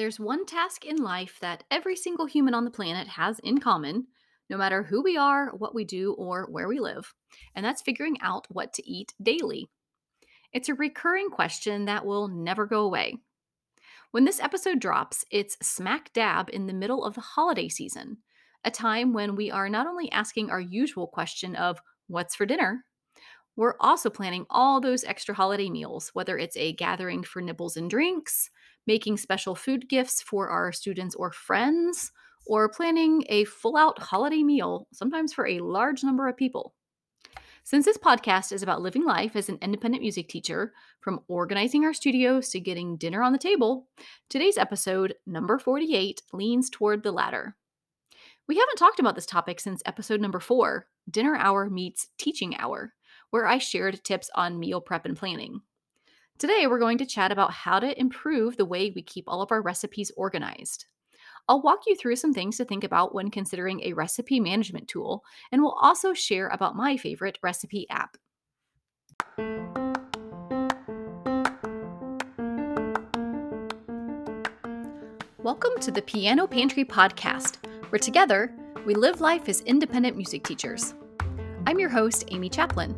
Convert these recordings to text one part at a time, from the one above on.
There's one task in life that every single human on the planet has in common, no matter who we are, what we do, or where we live, and that's figuring out what to eat daily. It's a recurring question that will never go away. When this episode drops, it's smack dab in the middle of the holiday season, a time when we are not only asking our usual question of what's for dinner, we're also planning all those extra holiday meals, whether it's a gathering for nibbles and drinks, making special food gifts for our students or friends, or planning a full out holiday meal, sometimes for a large number of people. Since this podcast is about living life as an independent music teacher, from organizing our studios to getting dinner on the table, today's episode, number 48, leans toward the latter. We haven't talked about this topic since episode number four Dinner Hour Meets Teaching Hour, where I shared tips on meal prep and planning. Today, we're going to chat about how to improve the way we keep all of our recipes organized. I'll walk you through some things to think about when considering a recipe management tool, and we'll also share about my favorite recipe app. Welcome to the Piano Pantry podcast, where together we live life as independent music teachers. I'm your host, Amy Chaplin.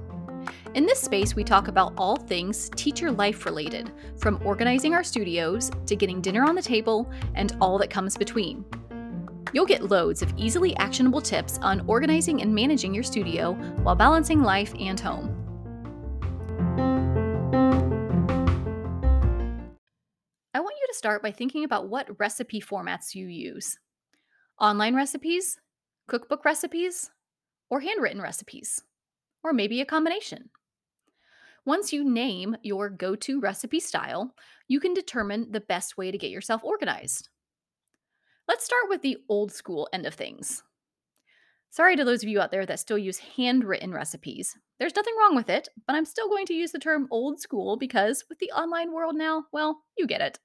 In this space, we talk about all things teacher life related, from organizing our studios to getting dinner on the table and all that comes between. You'll get loads of easily actionable tips on organizing and managing your studio while balancing life and home. I want you to start by thinking about what recipe formats you use online recipes, cookbook recipes, or handwritten recipes, or maybe a combination. Once you name your go to recipe style, you can determine the best way to get yourself organized. Let's start with the old school end of things. Sorry to those of you out there that still use handwritten recipes. There's nothing wrong with it, but I'm still going to use the term old school because with the online world now, well, you get it.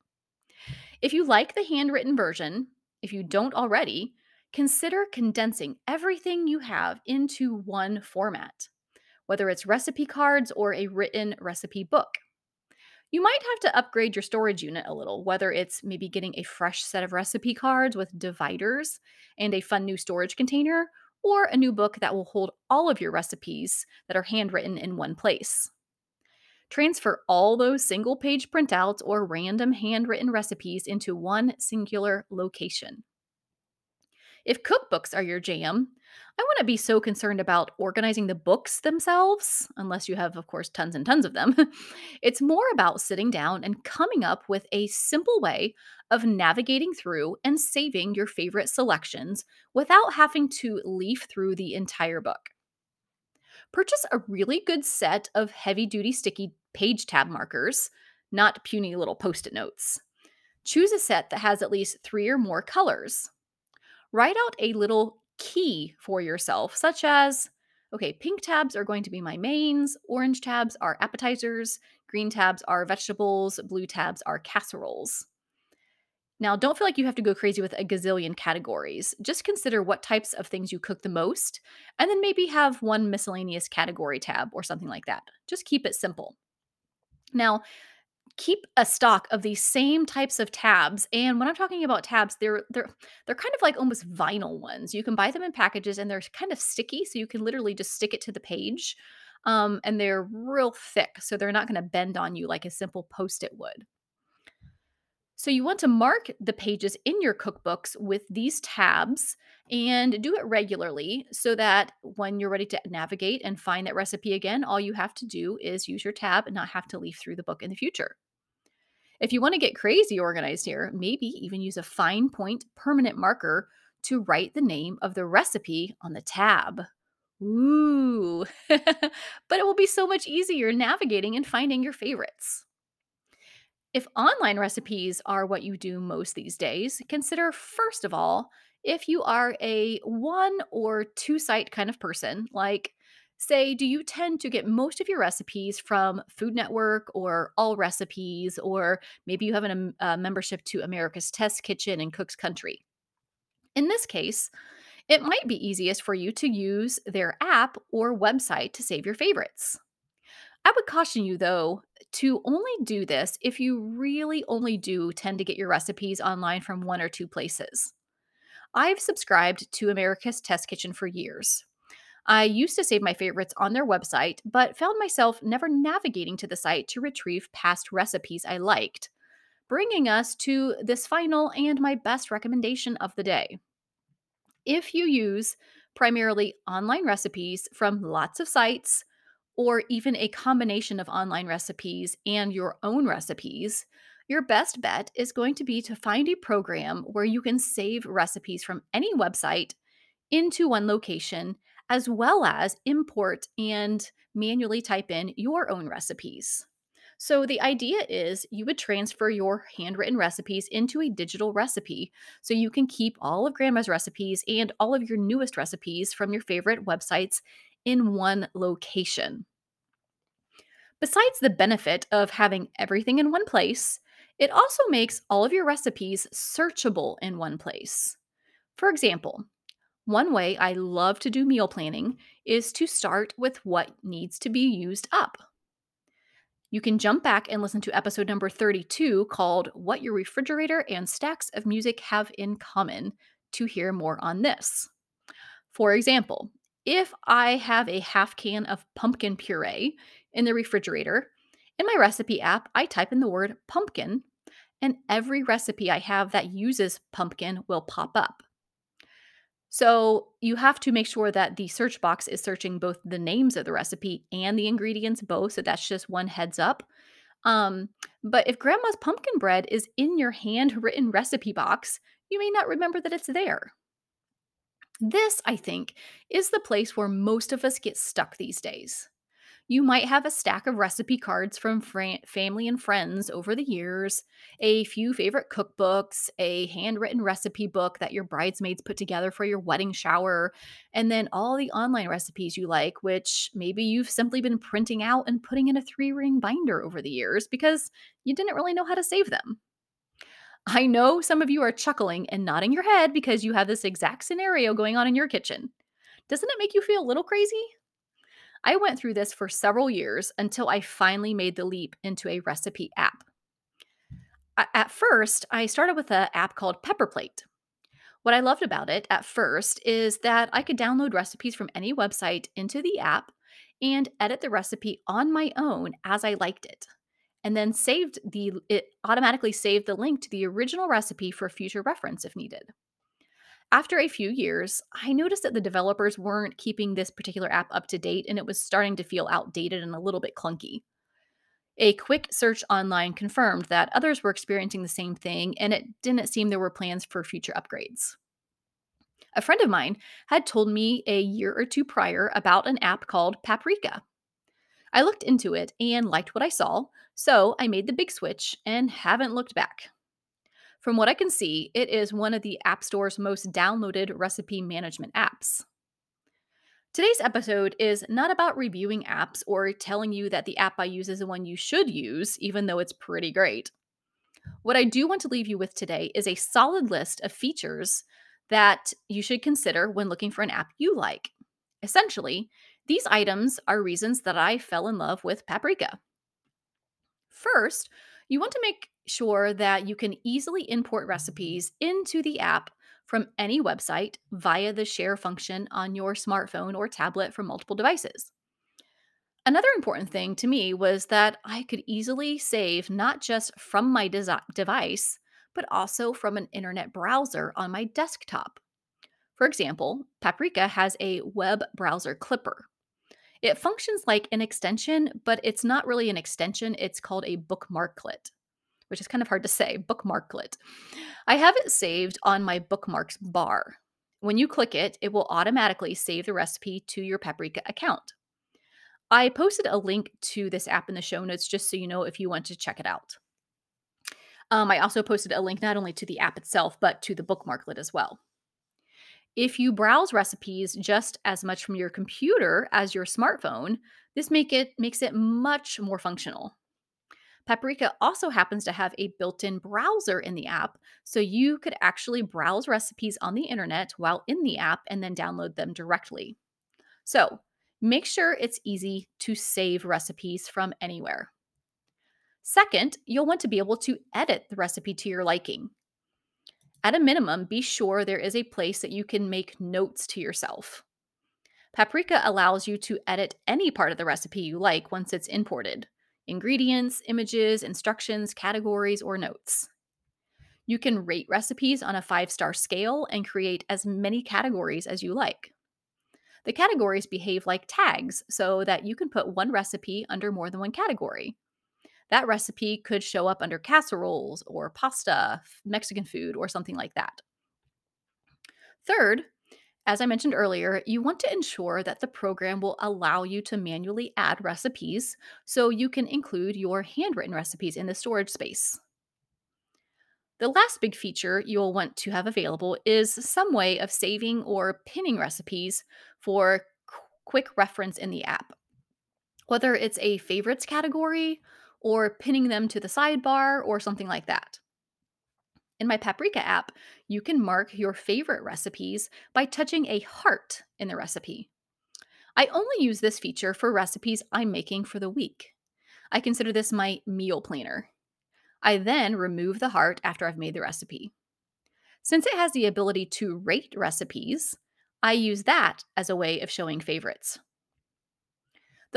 If you like the handwritten version, if you don't already, consider condensing everything you have into one format whether it's recipe cards or a written recipe book. You might have to upgrade your storage unit a little, whether it's maybe getting a fresh set of recipe cards with dividers and a fun new storage container, or a new book that will hold all of your recipes that are handwritten in one place. Transfer all those single page printouts or random handwritten recipes into one singular location. If cookbooks are your jam, I wouldn't be so concerned about organizing the books themselves, unless you have, of course, tons and tons of them. it's more about sitting down and coming up with a simple way of navigating through and saving your favorite selections without having to leaf through the entire book. Purchase a really good set of heavy duty sticky page tab markers, not puny little post it notes. Choose a set that has at least three or more colors write out a little key for yourself, such as okay, pink tabs are going to be my mains, orange tabs are appetizers, green tabs are vegetables, blue tabs are casseroles. Now, don't feel like you have to go crazy with a gazillion categories. Just consider what types of things you cook the most, and then maybe have one miscellaneous category tab or something like that. Just keep it simple. Now, keep a stock of these same types of tabs and when i'm talking about tabs they're they're they're kind of like almost vinyl ones. You can buy them in packages and they're kind of sticky so you can literally just stick it to the page um, and they're real thick so they're not going to bend on you like a simple post-it would so you want to mark the pages in your cookbooks with these tabs and do it regularly so that when you're ready to navigate and find that recipe again, all you have to do is use your tab and not have to leaf through the book in the future. If you want to get crazy organized here, maybe even use a fine point permanent marker to write the name of the recipe on the tab. Ooh, but it will be so much easier navigating and finding your favorites. If online recipes are what you do most these days, consider first of all if you are a one or two site kind of person, like say, do you tend to get most of your recipes from Food Network or All Recipes, or maybe you have an, a um, membership to America's Test Kitchen and Cook's Country? In this case, it might be easiest for you to use their app or website to save your favorites. I would caution you, though, to only do this if you really only do tend to get your recipes online from one or two places. I've subscribed to America's Test Kitchen for years. I used to save my favorites on their website, but found myself never navigating to the site to retrieve past recipes I liked, bringing us to this final and my best recommendation of the day. If you use primarily online recipes from lots of sites, or even a combination of online recipes and your own recipes, your best bet is going to be to find a program where you can save recipes from any website into one location, as well as import and manually type in your own recipes. So, the idea is you would transfer your handwritten recipes into a digital recipe so you can keep all of grandma's recipes and all of your newest recipes from your favorite websites in one location. Besides the benefit of having everything in one place, it also makes all of your recipes searchable in one place. For example, one way I love to do meal planning is to start with what needs to be used up. You can jump back and listen to episode number 32 called What Your Refrigerator and Stacks of Music Have in Common to hear more on this. For example, if I have a half can of pumpkin puree in the refrigerator, in my recipe app, I type in the word pumpkin, and every recipe I have that uses pumpkin will pop up. So you have to make sure that the search box is searching both the names of the recipe and the ingredients both. So that's just one heads up. Um, but if grandma's pumpkin bread is in your handwritten recipe box, you may not remember that it's there. This, I think, is the place where most of us get stuck these days. You might have a stack of recipe cards from fr- family and friends over the years, a few favorite cookbooks, a handwritten recipe book that your bridesmaids put together for your wedding shower, and then all the online recipes you like, which maybe you've simply been printing out and putting in a three ring binder over the years because you didn't really know how to save them. I know some of you are chuckling and nodding your head because you have this exact scenario going on in your kitchen. Doesn't it make you feel a little crazy? I went through this for several years until I finally made the leap into a recipe app. At first, I started with an app called Pepperplate. What I loved about it at first is that I could download recipes from any website into the app and edit the recipe on my own as I liked it. And then saved the it automatically saved the link to the original recipe for future reference if needed. After a few years, I noticed that the developers weren't keeping this particular app up to date and it was starting to feel outdated and a little bit clunky. A quick search online confirmed that others were experiencing the same thing, and it didn't seem there were plans for future upgrades. A friend of mine had told me a year or two prior about an app called Paprika. I looked into it and liked what I saw, so I made the big switch and haven't looked back. From what I can see, it is one of the App Store's most downloaded recipe management apps. Today's episode is not about reviewing apps or telling you that the app I use is the one you should use, even though it's pretty great. What I do want to leave you with today is a solid list of features that you should consider when looking for an app you like. Essentially, these items are reasons that I fell in love with Paprika. First, you want to make sure that you can easily import recipes into the app from any website via the share function on your smartphone or tablet from multiple devices. Another important thing to me was that I could easily save not just from my device, but also from an internet browser on my desktop. For example, Paprika has a web browser clipper. It functions like an extension, but it's not really an extension, it's called a bookmarklet which is kind of hard to say, bookmarklet. I have it saved on my bookmarks bar. When you click it, it will automatically save the recipe to your Paprika account. I posted a link to this app in the show notes just so you know if you want to check it out. Um, I also posted a link not only to the app itself, but to the bookmarklet as well. If you browse recipes just as much from your computer as your smartphone, this make it makes it much more functional. Paprika also happens to have a built in browser in the app, so you could actually browse recipes on the internet while in the app and then download them directly. So make sure it's easy to save recipes from anywhere. Second, you'll want to be able to edit the recipe to your liking. At a minimum, be sure there is a place that you can make notes to yourself. Paprika allows you to edit any part of the recipe you like once it's imported ingredients, images, instructions, categories, or notes. You can rate recipes on a five star scale and create as many categories as you like. The categories behave like tags so that you can put one recipe under more than one category. That recipe could show up under casseroles or pasta, Mexican food, or something like that. Third, as I mentioned earlier, you want to ensure that the program will allow you to manually add recipes so you can include your handwritten recipes in the storage space. The last big feature you'll want to have available is some way of saving or pinning recipes for qu- quick reference in the app. Whether it's a favorites category or pinning them to the sidebar or something like that. In my Paprika app, you can mark your favorite recipes by touching a heart in the recipe. I only use this feature for recipes I'm making for the week. I consider this my meal planner. I then remove the heart after I've made the recipe. Since it has the ability to rate recipes, I use that as a way of showing favorites.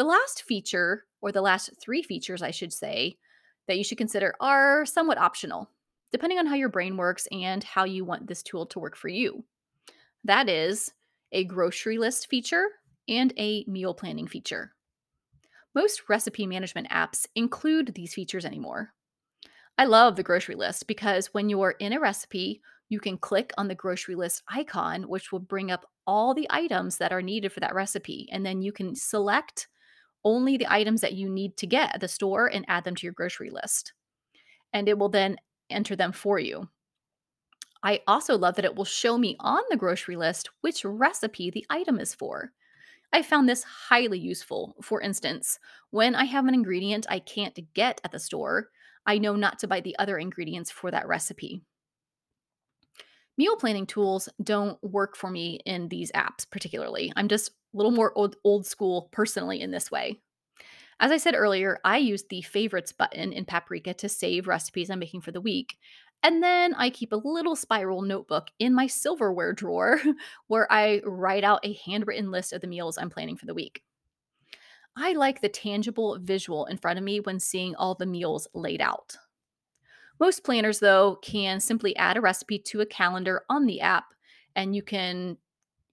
The last feature, or the last three features, I should say, that you should consider are somewhat optional, depending on how your brain works and how you want this tool to work for you. That is a grocery list feature and a meal planning feature. Most recipe management apps include these features anymore. I love the grocery list because when you're in a recipe, you can click on the grocery list icon, which will bring up all the items that are needed for that recipe. And then you can select only the items that you need to get at the store and add them to your grocery list. And it will then enter them for you. I also love that it will show me on the grocery list which recipe the item is for. I found this highly useful. For instance, when I have an ingredient I can't get at the store, I know not to buy the other ingredients for that recipe. Meal planning tools don't work for me in these apps particularly. I'm just a little more old, old school personally in this way. As I said earlier, I use the favorites button in Paprika to save recipes I'm making for the week. And then I keep a little spiral notebook in my silverware drawer where I write out a handwritten list of the meals I'm planning for the week. I like the tangible visual in front of me when seeing all the meals laid out. Most planners, though, can simply add a recipe to a calendar on the app and you can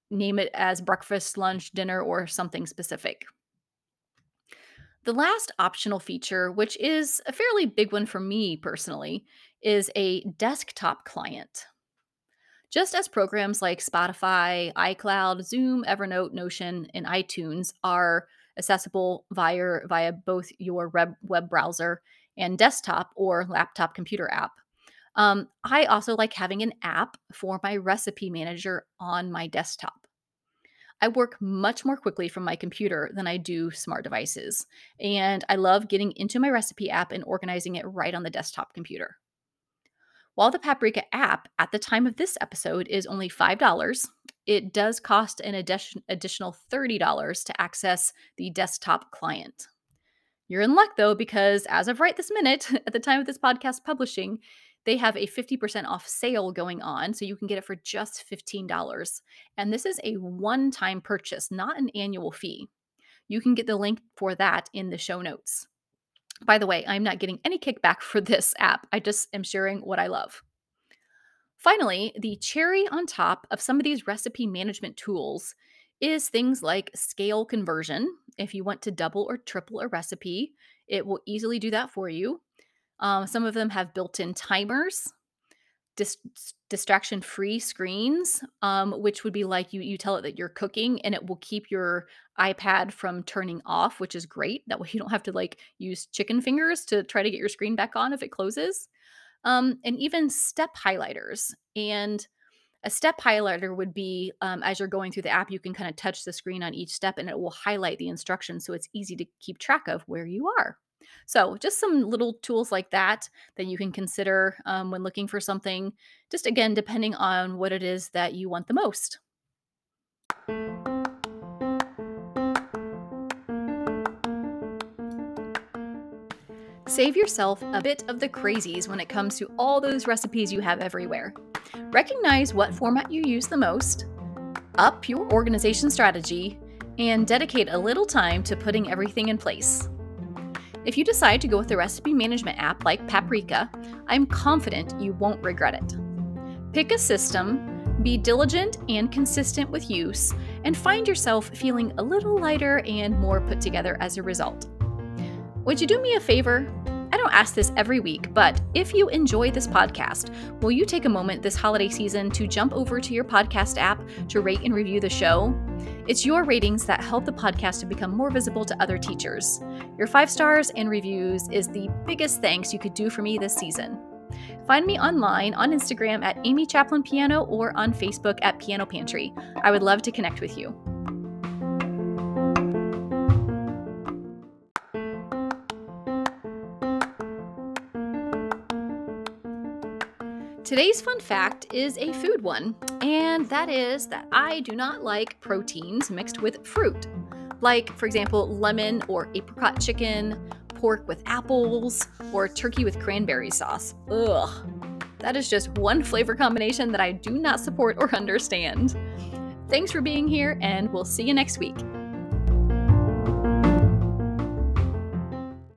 name it as breakfast, lunch, dinner, or something specific. The last optional feature, which is a fairly big one for me personally, is a desktop client. Just as programs like Spotify, iCloud, Zoom, Evernote, Notion, and iTunes are accessible via via both your web, web browser and desktop or laptop computer app. Um, I also like having an app for my recipe manager on my desktop. I work much more quickly from my computer than I do smart devices, and I love getting into my recipe app and organizing it right on the desktop computer. While the Paprika app at the time of this episode is only $5, it does cost an addition, additional $30 to access the desktop client. You're in luck though, because as of right this minute, at the time of this podcast publishing, they have a 50% off sale going on. So you can get it for just $15. And this is a one time purchase, not an annual fee. You can get the link for that in the show notes. By the way, I'm not getting any kickback for this app. I just am sharing what I love. Finally, the cherry on top of some of these recipe management tools is things like scale conversion. If you want to double or triple a recipe, it will easily do that for you. Um, some of them have built in timers, dis- distraction free screens, um, which would be like you, you tell it that you're cooking and it will keep your iPad from turning off, which is great. That way you don't have to like use chicken fingers to try to get your screen back on if it closes um, and even step highlighters. And a step highlighter would be um, as you're going through the app, you can kind of touch the screen on each step and it will highlight the instructions so it's easy to keep track of where you are. So, just some little tools like that that you can consider um, when looking for something, just again, depending on what it is that you want the most. Save yourself a bit of the crazies when it comes to all those recipes you have everywhere. Recognize what format you use the most, up your organization strategy, and dedicate a little time to putting everything in place. If you decide to go with a recipe management app like Paprika, I'm confident you won't regret it. Pick a system, be diligent and consistent with use, and find yourself feeling a little lighter and more put together as a result. Would you do me a favor? I don't ask this every week, but if you enjoy this podcast, will you take a moment this holiday season to jump over to your podcast app to rate and review the show? It's your ratings that help the podcast to become more visible to other teachers. Your five stars and reviews is the biggest thanks you could do for me this season. Find me online on Instagram at Amy Chaplin Piano or on Facebook at Piano Pantry. I would love to connect with you. Today's fun fact is a food one, and that is that I do not like proteins mixed with fruit. Like, for example, lemon or apricot chicken, pork with apples, or turkey with cranberry sauce. Ugh. That is just one flavor combination that I do not support or understand. Thanks for being here, and we'll see you next week.